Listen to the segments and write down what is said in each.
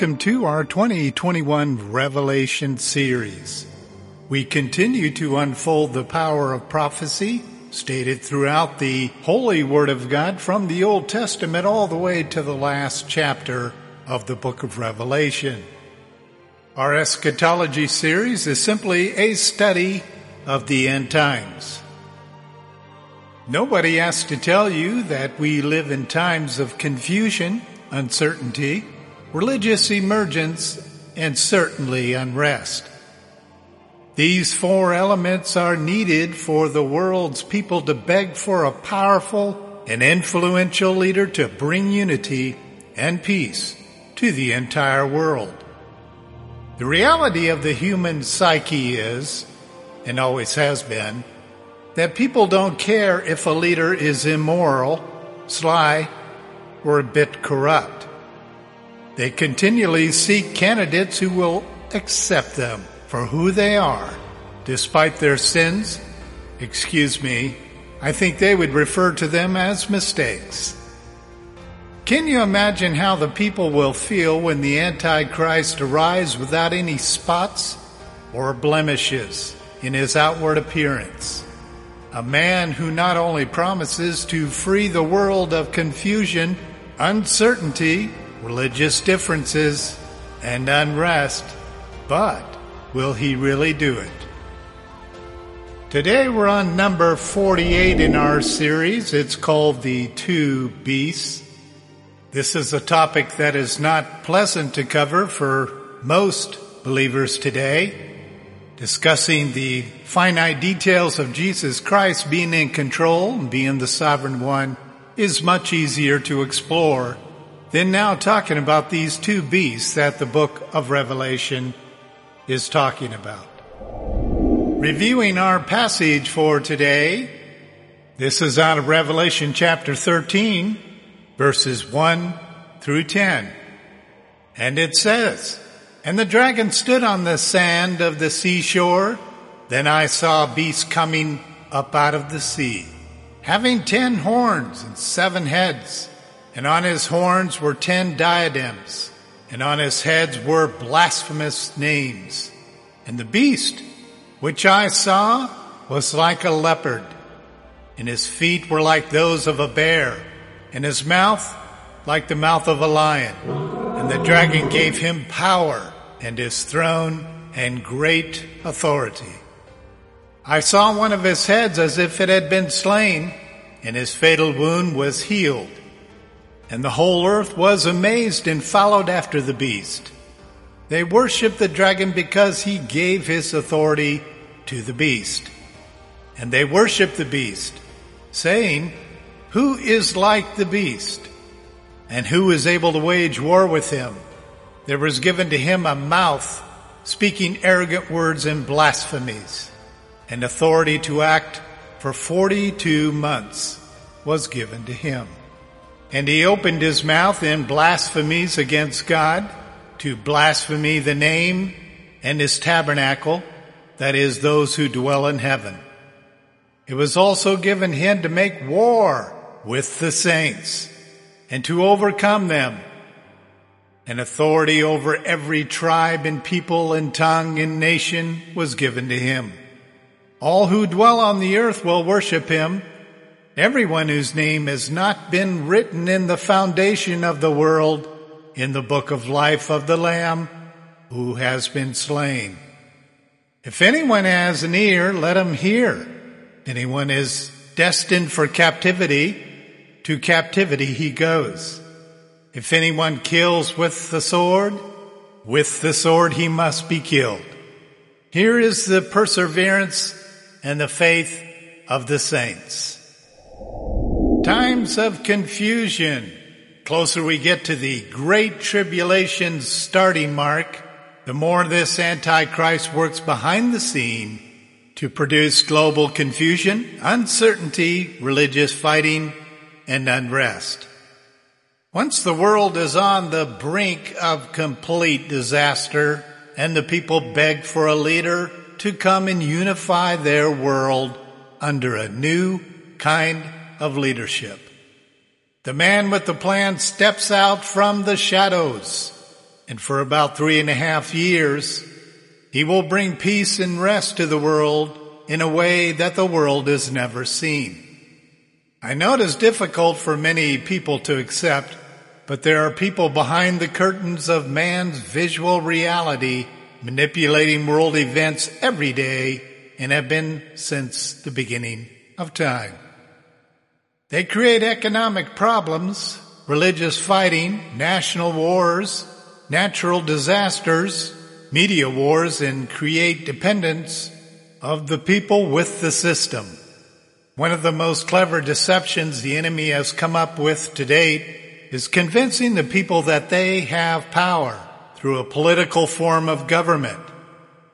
Welcome to our 2021 Revelation series. We continue to unfold the power of prophecy stated throughout the Holy Word of God from the Old Testament all the way to the last chapter of the book of Revelation. Our eschatology series is simply a study of the end times. Nobody has to tell you that we live in times of confusion, uncertainty, religious emergence, and certainly unrest. These four elements are needed for the world's people to beg for a powerful and influential leader to bring unity and peace to the entire world. The reality of the human psyche is, and always has been, that people don't care if a leader is immoral, sly, or a bit corrupt. They continually seek candidates who will accept them for who they are, despite their sins. Excuse me, I think they would refer to them as mistakes. Can you imagine how the people will feel when the Antichrist arrives without any spots or blemishes in his outward appearance? A man who not only promises to free the world of confusion, uncertainty, religious differences, and unrest, but will he really do it? Today we're on number 48 in our series. It's called The Two Beasts. This is a topic that is not pleasant to cover for most believers today. Discussing the finite details of Jesus Christ being in control and being the sovereign one is much easier to explore than now talking about these two beasts that the book of Revelation is talking about. Reviewing our passage for today, this is out of Revelation chapter 13 verses 1 through 10. And it says, And the dragon stood on the sand of the seashore. Then I saw a beast coming up out of the sea, having ten horns and seven heads. And on his horns were ten diadems, and on his heads were blasphemous names. And the beast, which I saw, was like a leopard, and his feet were like those of a bear and his mouth like the mouth of a lion. And the dragon gave him power and his throne and great authority. I saw one of his heads as if it had been slain, and his fatal wound was healed. And the whole earth was amazed and followed after the beast. They worshiped the dragon because he gave his authority to the beast. And they worshiped the beast, saying, who is like the beast? And who is able to wage war with him? There was given to him a mouth speaking arrogant words and blasphemies, and authority to act for 42 months was given to him. And he opened his mouth in blasphemies against God to blaspheme the name and his tabernacle, that is those who dwell in heaven. It was also given him to make war with the saints and to overcome them. An authority over every tribe and people and tongue and nation was given to him. All who dwell on the earth will worship him. Everyone whose name has not been written in the foundation of the world in the book of life of the Lamb who has been slain. If anyone has an ear, let him hear. Anyone is destined for captivity, to captivity he goes. If anyone kills with the sword, with the sword he must be killed. Here is the perseverance and the faith of the saints. Times of confusion. Closer we get to the great tribulation's starting mark, the more this Antichrist works behind the scene to produce global confusion, uncertainty, religious fighting, and unrest. Once the world is on the brink of complete disaster and the people beg for a leader to come and unify their world under a new kind of leadership. The man with the plan steps out from the shadows And for about three and a half years, he will bring peace and rest to the world in a way that the world has never seen. I know it is difficult for many people to accept, but there are people behind the curtains of man's visual reality manipulating world events every day and have been since the beginning of time. They create economic problems, religious fighting, national wars, natural disasters, media wars, and create dependence of the people with the system. One of the most clever deceptions the enemy has come up with to date is convincing the people that they have power through a political form of government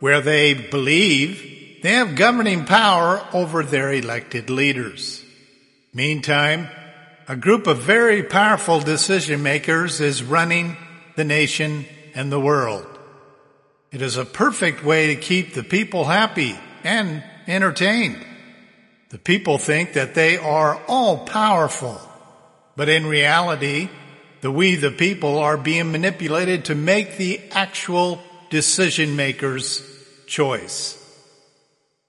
where they believe they have governing power over their elected leaders. Meantime, a group of very powerful decision makers is running the nation and the world. It is a perfect way to keep the people happy and entertained. The people think that they are all powerful, but in reality, the we the people are being manipulated to make the actual decision maker's choice.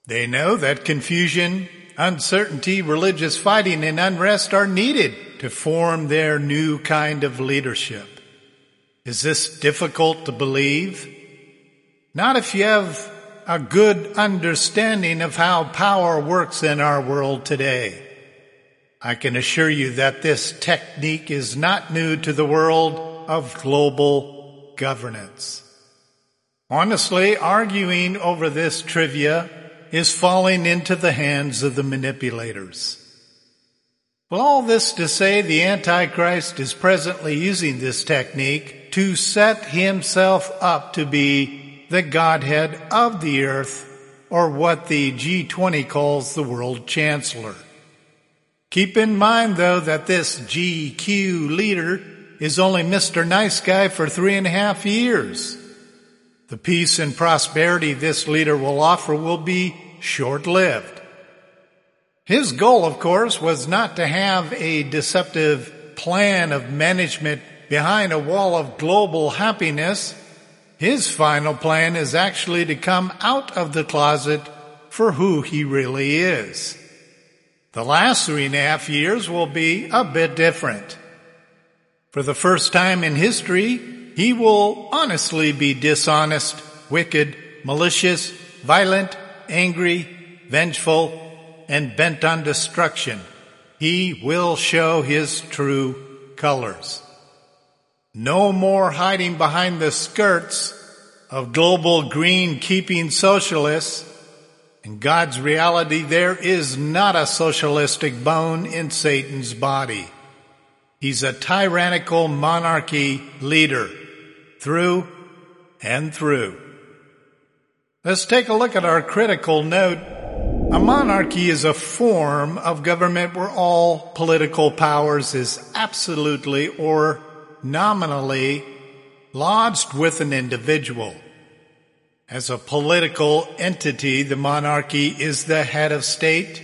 They know that confusion, uncertainty, religious fighting, and unrest are needed to form their new kind of leadership. Is this difficult to believe? Not if you have a good understanding of how power works in our world today. I can assure you that this technique is not new to the world of global governance. Honestly, arguing over this trivia is falling into the hands of the manipulators. Well, all this to say the Antichrist is presently using this technique to set himself up to be the Godhead of the earth or what the G20 calls the world chancellor. Keep in mind though that this GQ leader is only Mr. Nice Guy for three and a half years. The peace and prosperity this leader will offer will be short-lived. His goal, of course, was not to have a deceptive plan of management behind a wall of global happiness. His final plan is actually to come out of the closet for who he really is. The last three and a half years will be a bit different. For the first time in history, he will honestly be dishonest, wicked, malicious, violent, angry, vengeful, and bent on destruction. He will show his true colors. No more hiding behind the skirts of global green keeping socialists in God's reality, there is not a socialistic bone in Satan's body. He's a tyrannical monarchy leader through and through. Let's take a look at our critical note. A monarchy is a form of government where all political powers is absolutely or nominally lodged with an individual. As a political entity, the monarchy is the head of state,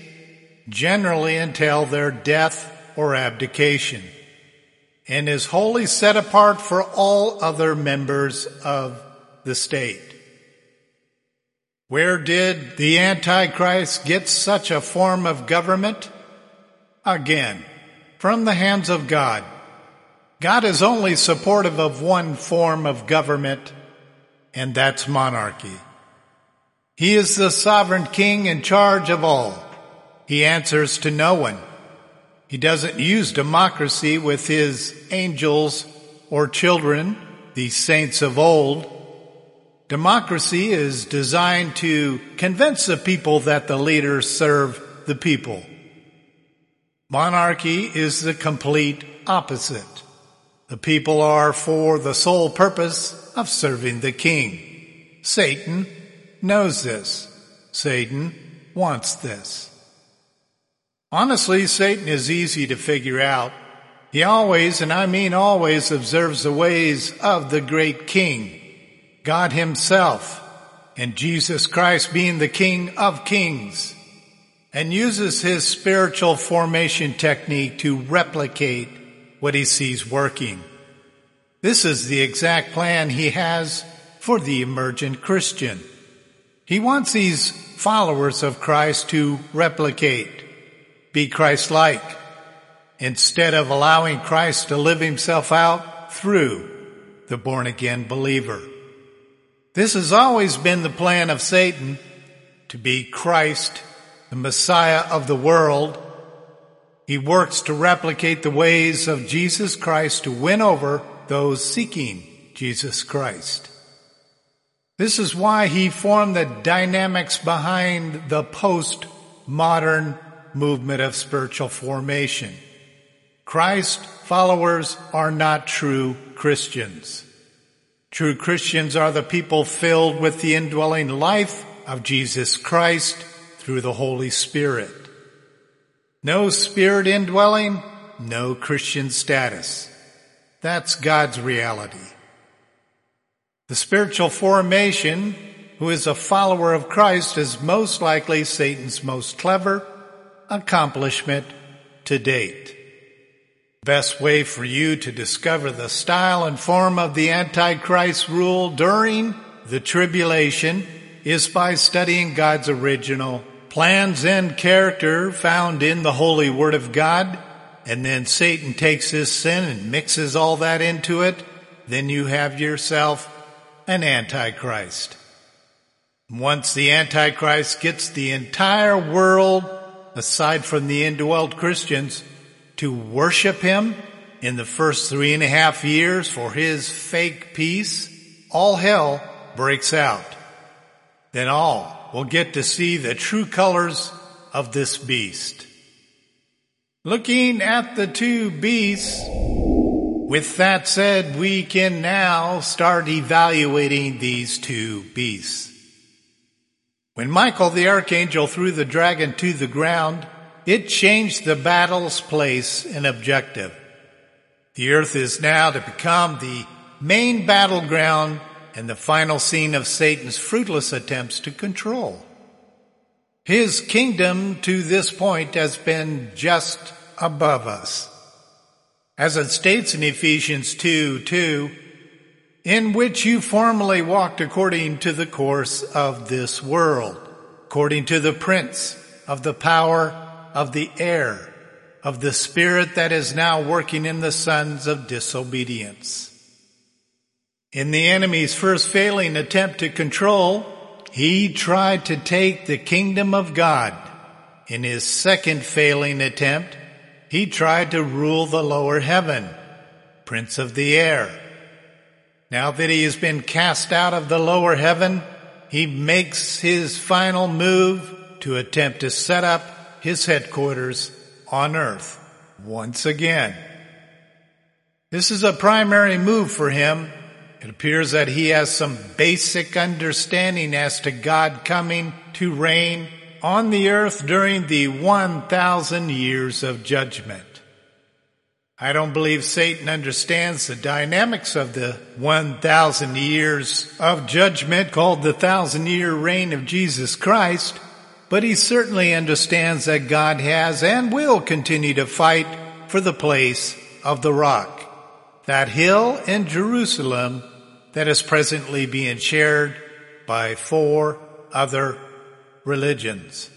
generally until their death or abdication, and is wholly set apart for all other members of the state. Where did the Antichrist get such a form of government? Again, from the hands of God. God is only supportive of one form of government and that's monarchy. He is the sovereign king in charge of all. He answers to no one. He doesn't use democracy with his angels or children, the saints of old. Democracy is designed to convince the people that the leaders serve the people. Monarchy is the complete opposite. The people are for the sole purpose of serving the king. Satan knows this. Satan wants this. Honestly, Satan is easy to figure out. He always, and I mean always, observes the ways of the great king, God himself, and Jesus Christ being the king of kings, and uses his spiritual formation technique to replicate what he sees working. This is the exact plan he has for the emergent Christian. He wants these followers of Christ to replicate, be Christ-like, instead of allowing Christ to live himself out through the born-again believer. This has always been the plan of Satan, to be Christ, the Messiah of the world. He works to replicate the ways of Jesus Christ to win over those seeking Jesus Christ. This is why he formed the dynamics behind the post-modern movement of spiritual formation. Christ followers are not true Christians. True Christians are the people filled with the indwelling life of Jesus Christ through the Holy Spirit. No spirit indwelling, no Christian status. That's God's reality. The spiritual formation who is a follower of Christ is most likely Satan's most clever accomplishment to date. Best way for you to discover the style and form of the Antichrist rule during the tribulation is by studying God's original plans and character found in the Holy Word of God and then Satan takes his sin and mixes all that into it, then you have yourself an Antichrist. Once the Antichrist gets the entire world, aside from the indwelt Christians, to worship him in the first three and a half years for his fake peace, all hell breaks out. Then all will get to see the true colors of this beast. Looking at the two beasts, with that said, we can now start evaluating these two beasts. When Michael the archangel threw the dragon to the ground, it changed the battle's place and objective. The earth is now to become the main battleground and the final scene of Satan's fruitless attempts to control. His kingdom to this point has been just above us. As it states in Ephesians 2, 2, in which you formerly walked according to the course of this world, according to the prince of the power of the air, of the spirit that is now working in the sons of disobedience. In the enemy's first failing attempt to control, he tried to take the kingdom of God. In his second failing attempt, he tried to rule the lower heaven, prince of the air. Now that he has been cast out of the lower heaven, he makes his final move to attempt to set up his headquarters on earth once again. This is a primary move for him it appears that he has some basic understanding as to God coming to reign on the earth during the 1,000 years of judgment. I don't believe Satan understands the dynamics of the 1,000 years of judgment called the thousand year reign of Jesus Christ, but he certainly understands that God has and will continue to fight for the place of the rock, that hill in Jerusalem that is presently being shared by four other religions.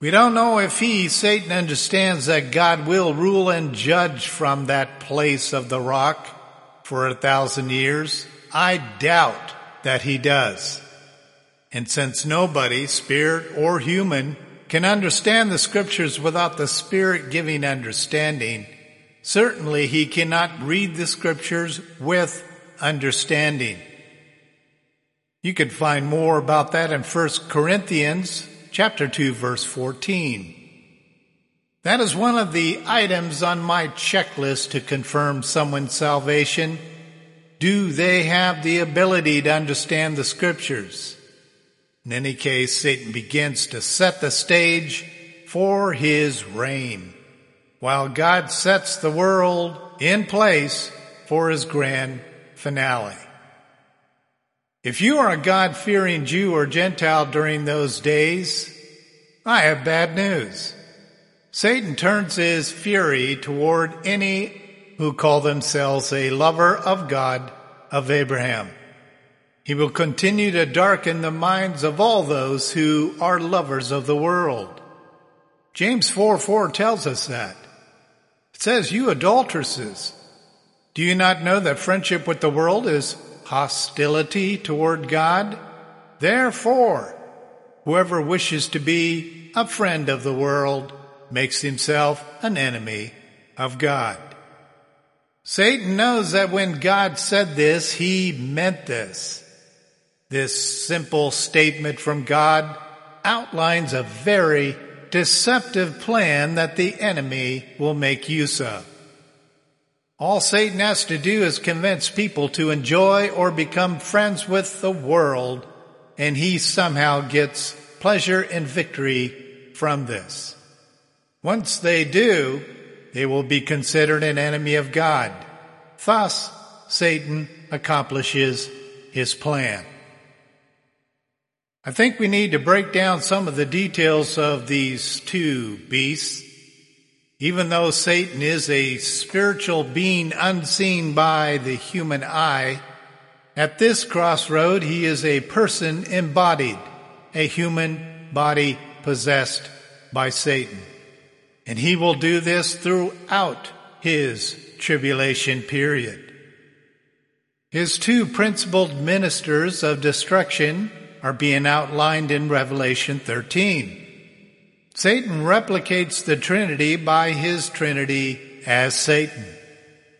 We don't know if he, Satan, understands that God will rule and judge from that place of the rock for a thousand years. I doubt that he does. And since nobody, spirit or human, can understand the scriptures without the spirit giving understanding, certainly he cannot read the scriptures with understanding. You can find more about that in 1 Corinthians chapter 2 verse 14. That is one of the items on my checklist to confirm someone's salvation. Do they have the ability to understand the scriptures? In any case, Satan begins to set the stage for his reign, while God sets the world in place for his grand finale. If you are a God-fearing Jew or Gentile during those days, I have bad news. Satan turns his fury toward any who call themselves a lover of God of Abraham. He will continue to darken the minds of all those who are lovers of the world. James 4 4 tells us that. It says, You adulteresses, do you not know that friendship with the world is hostility toward God? Therefore, whoever wishes to be a friend of the world makes himself an enemy of God. Satan knows that when God said this, he meant this. This simple statement from God outlines a very deceptive plan that the enemy will make use of. All Satan has to do is convince people to enjoy or become friends with the world, and he somehow gets pleasure and victory from this. Once they do, they will be considered an enemy of God. Thus, Satan accomplishes his plan. I think we need to break down some of the details of these two beasts. Even though Satan is a spiritual being unseen by the human eye, at this crossroad he is a person embodied, a human body possessed by Satan. And he will do this throughout his tribulation period. His two principal ministers of destruction are being outlined in Revelation 13. Satan replicates the Trinity by his Trinity as Satan.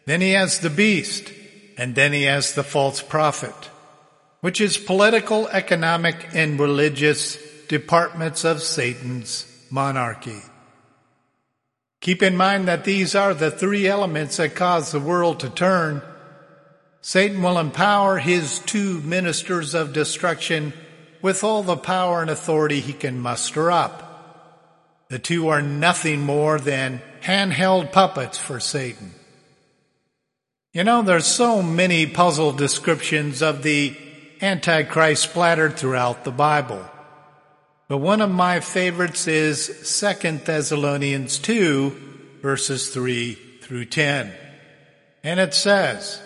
Then he has the beast, and then he has the false prophet, which is political, economic, and religious departments of Satan's monarchy. Keep in mind that these are the three elements that cause the world to turn. Satan will empower his two ministers of destruction with all the power and authority he can muster up. The two are nothing more than handheld puppets for Satan. You know, there's so many puzzle descriptions of the Antichrist splattered throughout the Bible. But one of my favorites is 2 Thessalonians 2 verses 3 through 10. And it says,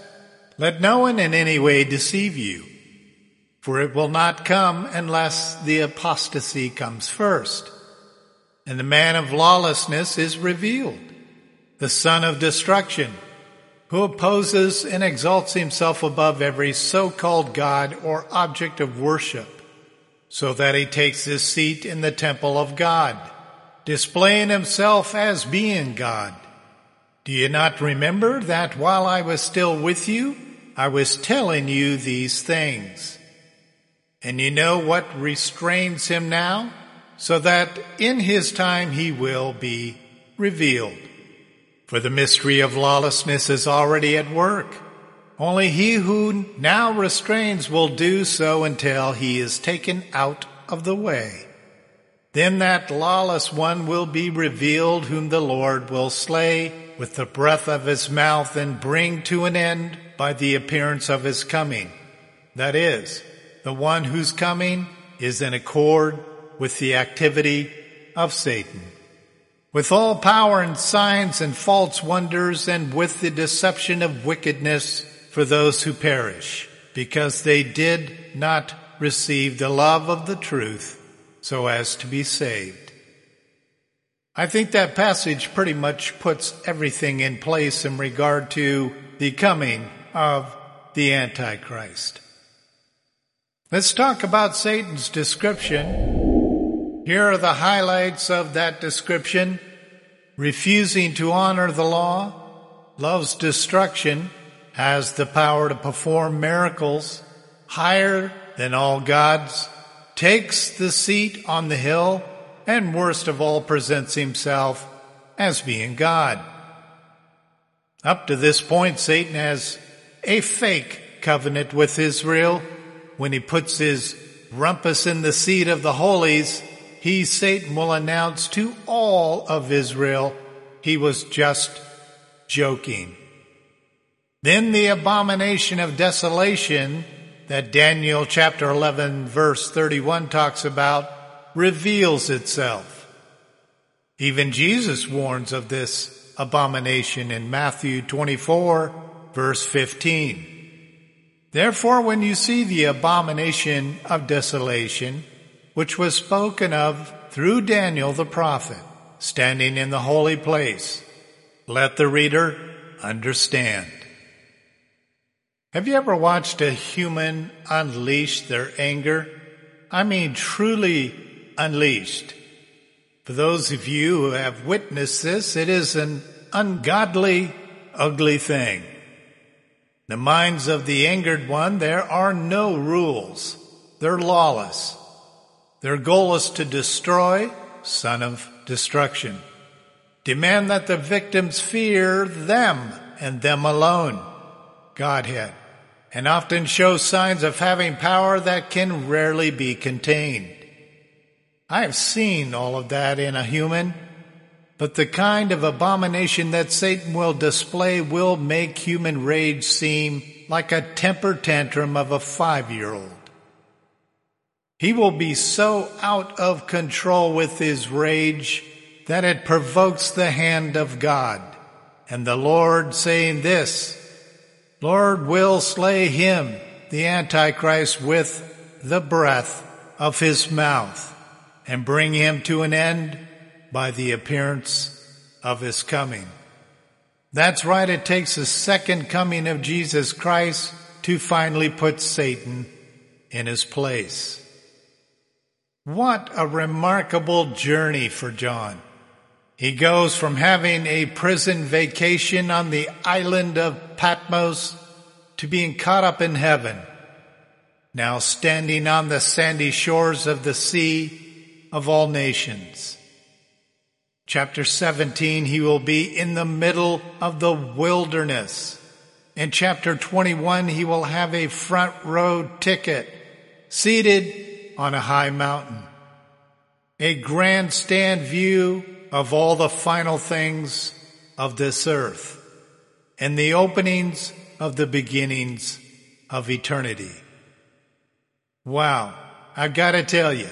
Let no one in any way deceive you, for it will not come unless the apostasy comes first. And the man of lawlessness is revealed, the son of destruction, who opposes and exalts himself above every so-called God or object of worship so that he takes his seat in the temple of God, displaying himself as being God. Do you not remember that while I was still with you, I was telling you these things? And you know what restrains him now? So that in his time he will be revealed. For the mystery of lawlessness is already at work. Only he who now restrains will do so until he is taken out of the way. Then that lawless one will be revealed whom the Lord will slay with the breath of his mouth and bring to an end by the appearance of his coming. That is, the one whose coming is in accord with the activity of Satan. With all power and signs and false wonders and with the deception of wickedness for those who perish, because they did not receive the love of the truth so as to be saved. I think that passage pretty much puts everything in place in regard to the coming of the Antichrist. Let's talk about Satan's description. Here are the highlights of that description. Refusing to honor the law, loves destruction, has the power to perform miracles higher than all gods, takes the seat on the hill, and worst of all presents himself as being God. Up to this point, Satan has a fake covenant with Israel. When he puts his rumpus in the seat of the holies, he, Satan, will announce to all of Israel he was just joking. Then the abomination of desolation that Daniel chapter 11 verse 31 talks about reveals itself. Even Jesus warns of this abomination in Matthew 24 verse 15. Therefore, when you see the abomination of desolation, which was spoken of through Daniel the prophet, standing in the holy place, let the reader understand. Have you ever watched a human unleash their anger? I mean, truly unleashed. For those of you who have witnessed this, it is an ungodly, ugly thing. The minds of the angered one, there are no rules. They're lawless. Their goal is to destroy, son of destruction. Demand that the victims fear them and them alone, Godhead, and often show signs of having power that can rarely be contained. I have seen all of that in a human, but the kind of abomination that Satan will display will make human rage seem like a temper tantrum of a five-year-old. He will be so out of control with his rage that it provokes the hand of God. And the Lord saying this, Lord will slay him, the Antichrist, with the breath of his mouth and bring him to an end by the appearance of his coming. That's right. It takes the second coming of Jesus Christ to finally put Satan in his place. What a remarkable journey for John. He goes from having a prison vacation on the island of Patmos to being caught up in heaven. Now standing on the sandy shores of the sea of all nations. Chapter 17, he will be in the middle of the wilderness. In chapter 21, he will have a front row ticket seated on a high mountain. A grandstand view of all the final things of this earth and the openings of the beginnings of eternity. Wow. I've got to tell you,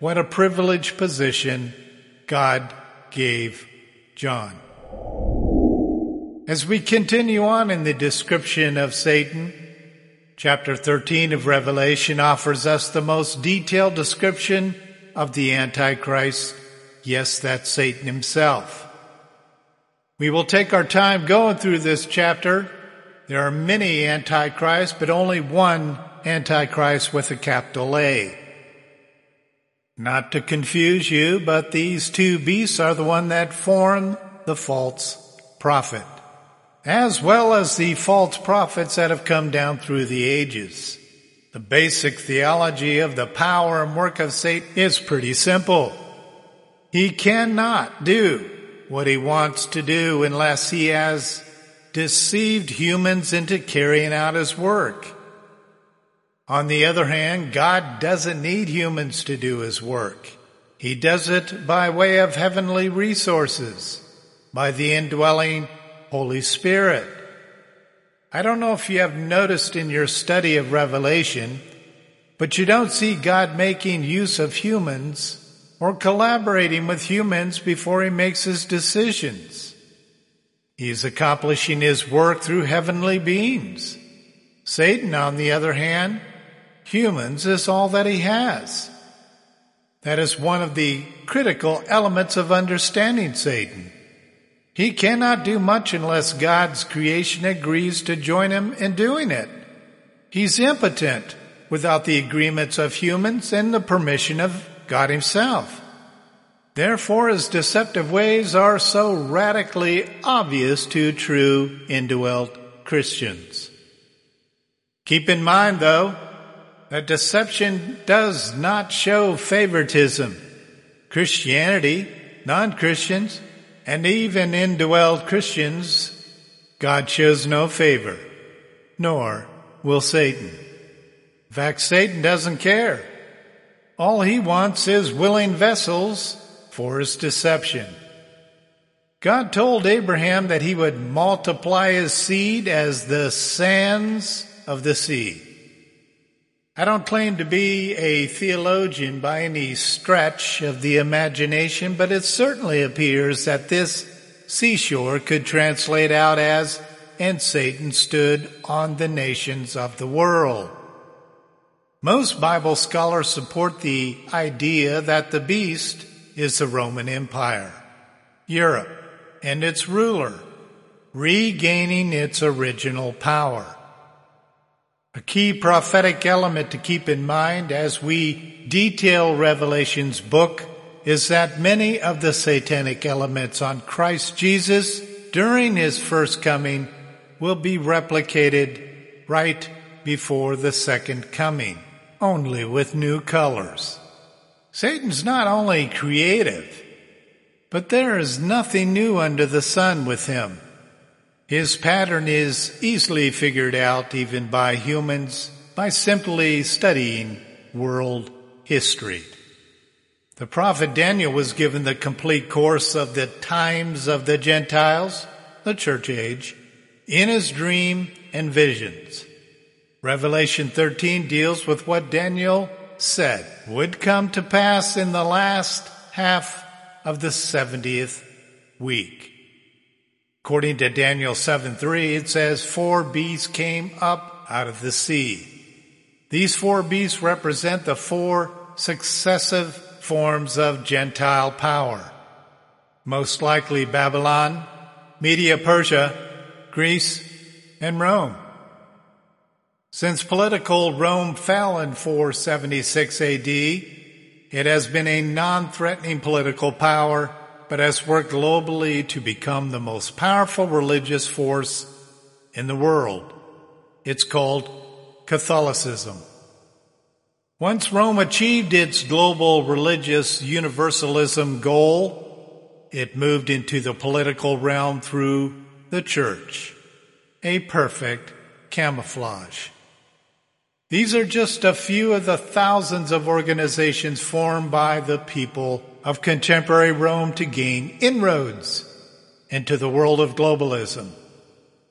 what a privileged position God gave John. As we continue on in the description of Satan, chapter 13 of Revelation offers us the most detailed description of the Antichrist. Yes, that's Satan himself. We will take our time going through this chapter. There are many Antichrists, but only one Antichrist with a capital A. Not to confuse you, but these two beasts are the one that form the false prophet, as well as the false prophets that have come down through the ages. The basic theology of the power and work of Satan is pretty simple. He cannot do what he wants to do unless he has deceived humans into carrying out his work. On the other hand, God doesn't need humans to do his work. He does it by way of heavenly resources, by the indwelling Holy Spirit. I don't know if you have noticed in your study of Revelation, but you don't see God making use of humans or collaborating with humans before he makes his decisions. He's accomplishing his work through heavenly beings. Satan, on the other hand, humans is all that he has. That is one of the critical elements of understanding Satan. He cannot do much unless God's creation agrees to join him in doing it. He's impotent without the agreements of humans and the permission of God himself. Therefore, his deceptive ways are so radically obvious to true indwelt Christians. Keep in mind, though, that deception does not show favoritism. Christianity, non-Christians, and even in indwelled Christians, God shows no favor, nor will Satan. In fact, Satan doesn't care. All he wants is willing vessels for his deception. God told Abraham that he would multiply his seed as the sands of the sea. I don't claim to be a theologian by any stretch of the imagination, but it certainly appears that this seashore could translate out as, and Satan stood on the nations of the world. Most Bible scholars support the idea that the beast is the Roman Empire, Europe, and its ruler, regaining its original power. A key prophetic element to keep in mind as we detail Revelation's book is that many of the satanic elements on Christ Jesus during his first coming will be replicated right before the second coming only with new colors. Satan's not only creative, but there is nothing new under the sun with him. His pattern is easily figured out even by humans by simply studying world history. The prophet Daniel was given the complete course of the times of the Gentiles, the church age, in his dream and visions. Revelation 13 deals with what Daniel said would come to pass in the last half of the 70th week. According to Daniel 7 3, it says, Four beasts came up out of the sea. These four beasts represent the four successive forms of Gentile power. Most likely Babylon, Media Persia, Greece, and Rome. Since political Rome fell in 476 AD, it has been a non-threatening political power, but has worked globally to become the most powerful religious force in the world. It's called Catholicism. Once Rome achieved its global religious universalism goal, it moved into the political realm through the church, a perfect camouflage. These are just a few of the thousands of organizations formed by the people of contemporary Rome to gain inroads into the world of globalism.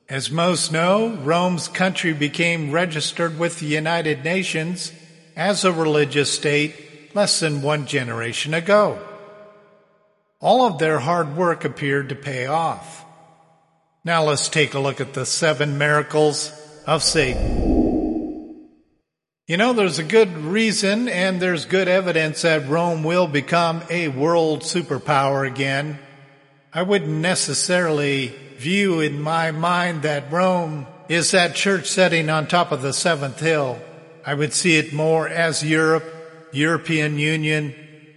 As most know, Rome's country became registered with the United Nations as a religious state less than one generation ago. All of their hard work appeared to pay off. Now let's take a look at the seven miracles of Satan. You know, there's a good reason and there's good evidence that Rome will become a world superpower again. I wouldn't necessarily view in my mind that Rome is that church setting on top of the seventh hill. I would see it more as Europe, European Union,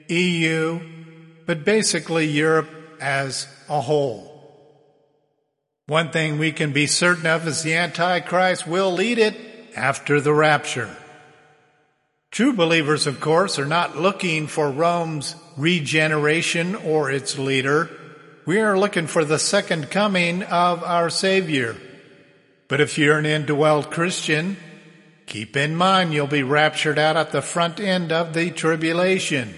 EU, but basically Europe as a whole. One thing we can be certain of is the Antichrist will lead it after the rapture. True believers, of course, are not looking for Rome's regeneration or its leader. We are looking for the second coming of our Savior. But if you're an indwelt Christian, keep in mind you'll be raptured out at the front end of the tribulation.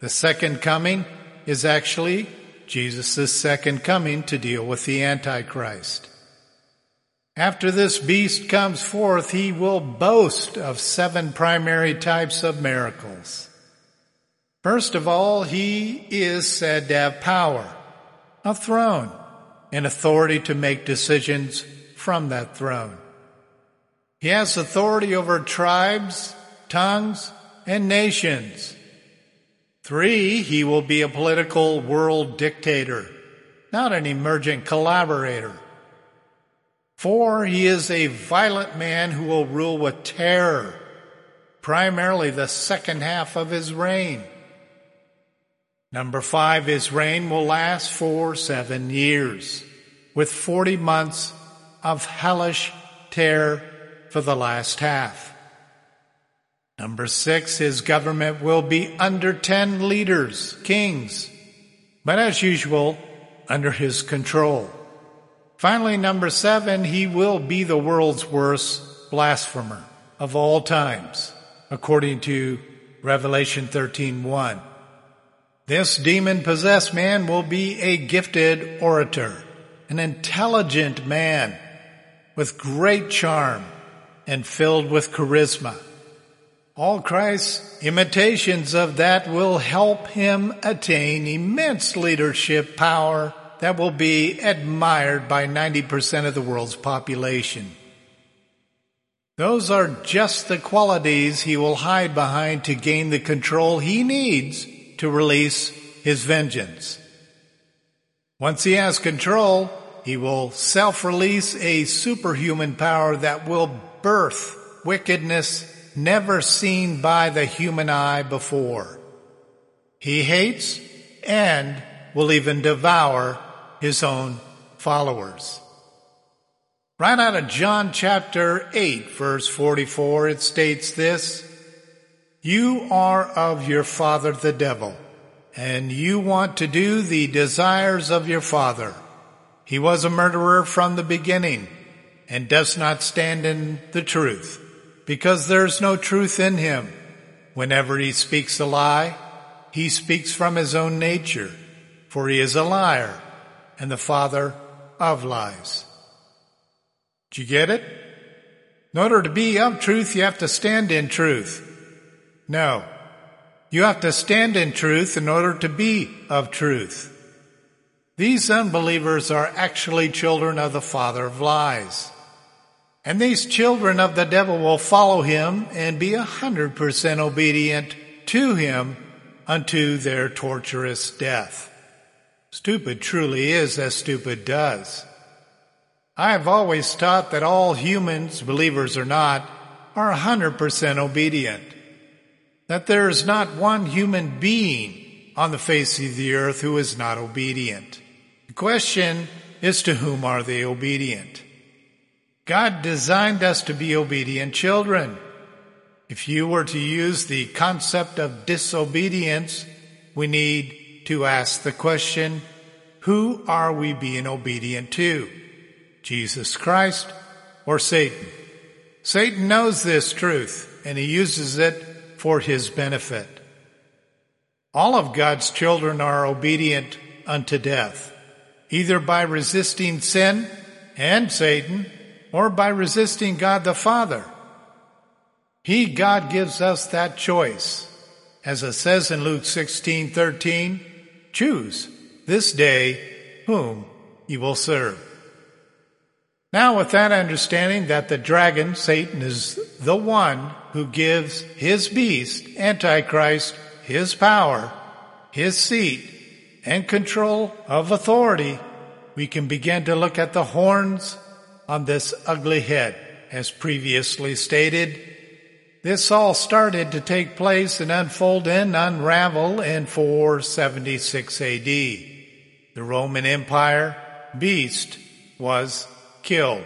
The second coming is actually Jesus' second coming to deal with the Antichrist. After this beast comes forth, he will boast of seven primary types of miracles. First of all, he is said to have power, a throne, and authority to make decisions from that throne. He has authority over tribes, tongues, and nations. Three, he will be a political world dictator, not an emergent collaborator. For he is a violent man who will rule with terror, primarily the second half of his reign. Number five, his reign will last for seven years, with 40 months of hellish terror for the last half. Number six, his government will be under 10 leaders, kings, but as usual, under his control. Finally, number seven, he will be the world's worst blasphemer of all times, according to Revelation 13:1. This demon-possessed man will be a gifted orator, an intelligent man with great charm and filled with charisma. All Christ's imitations of that will help him attain immense leadership power that will be admired by 90% of the world's population. Those are just the qualities he will hide behind to gain the control he needs to release his vengeance. Once he has control, he will self-release a superhuman power that will birth wickedness never seen by the human eye before. He hates and will even devour his own followers. Right out of John chapter 8 verse 44 it states this, You are of your father the devil, and you want to do the desires of your father. He was a murderer from the beginning and does not stand in the truth because there's no truth in him. Whenever he speaks a lie, he speaks from his own nature, for he is a liar and the father of lies. Do you get it? In order to be of truth, you have to stand in truth. No. You have to stand in truth in order to be of truth. These unbelievers are actually children of the father of lies. And these children of the devil will follow him and be a hundred percent obedient to him unto their torturous death. Stupid truly is as stupid does. I have always taught that all humans, believers or not, are a hundred percent obedient. That there is not one human being on the face of the earth who is not obedient. The question is to whom are they obedient? God designed us to be obedient children. If you were to use the concept of disobedience, we need to ask the question, who are we being obedient to? Jesus Christ or Satan? Satan knows this truth and he uses it for his benefit. All of God's children are obedient unto death, either by resisting sin and Satan or by resisting God the Father. He, God, gives us that choice. As it says in Luke 16, 13, choose this day whom you will serve. Now with that understanding that the dragon, Satan, is the one who gives his beast, Antichrist, his power, his seat, and control of authority, we can begin to look at the horns on this ugly head. As previously stated, this all started to take place and unfold and unravel in 476 AD. The Roman Empire beast was killed.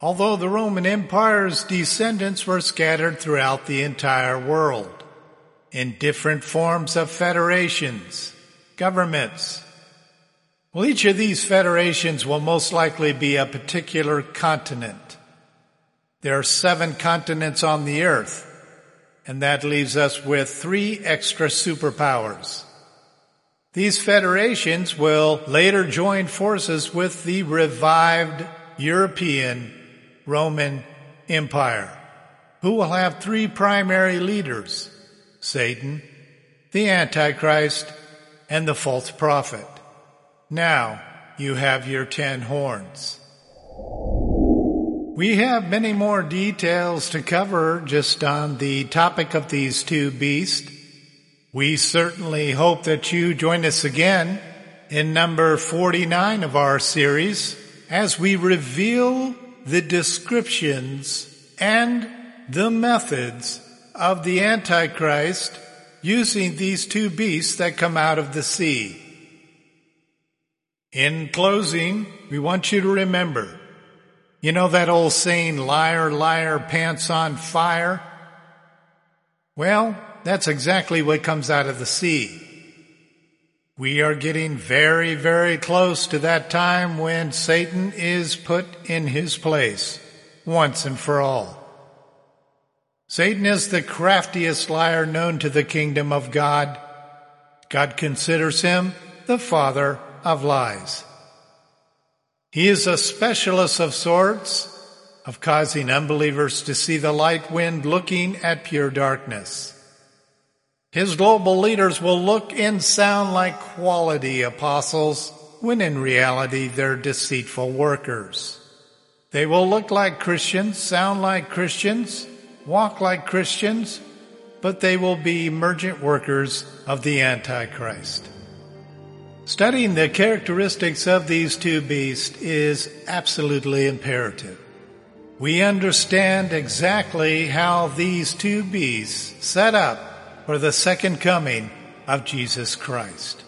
Although the Roman Empire's descendants were scattered throughout the entire world in different forms of federations, governments, well, each of these federations will most likely be a particular continent. There are seven continents on the earth, and that leaves us with three extra superpowers. These federations will later join forces with the revived European Roman Empire, who will have three primary leaders, Satan, the Antichrist, and the false prophet. Now you have your ten horns. We have many more details to cover just on the topic of these two beasts. We certainly hope that you join us again in number 49 of our series as we reveal the descriptions and the methods of the Antichrist using these two beasts that come out of the sea. In closing, we want you to remember, you know that old saying, liar, liar, pants on fire? Well, that's exactly what comes out of the sea. We are getting very, very close to that time when Satan is put in his place once and for all. Satan is the craftiest liar known to the kingdom of God. God considers him the father of lies. He is a specialist of sorts of causing unbelievers to see the light wind looking at pure darkness. His global leaders will look and sound like quality apostles when in reality they're deceitful workers. They will look like Christians, sound like Christians, walk like Christians, but they will be emergent workers of the Antichrist. Studying the characteristics of these two beasts is absolutely imperative. We understand exactly how these two beasts set up for the second coming of Jesus Christ.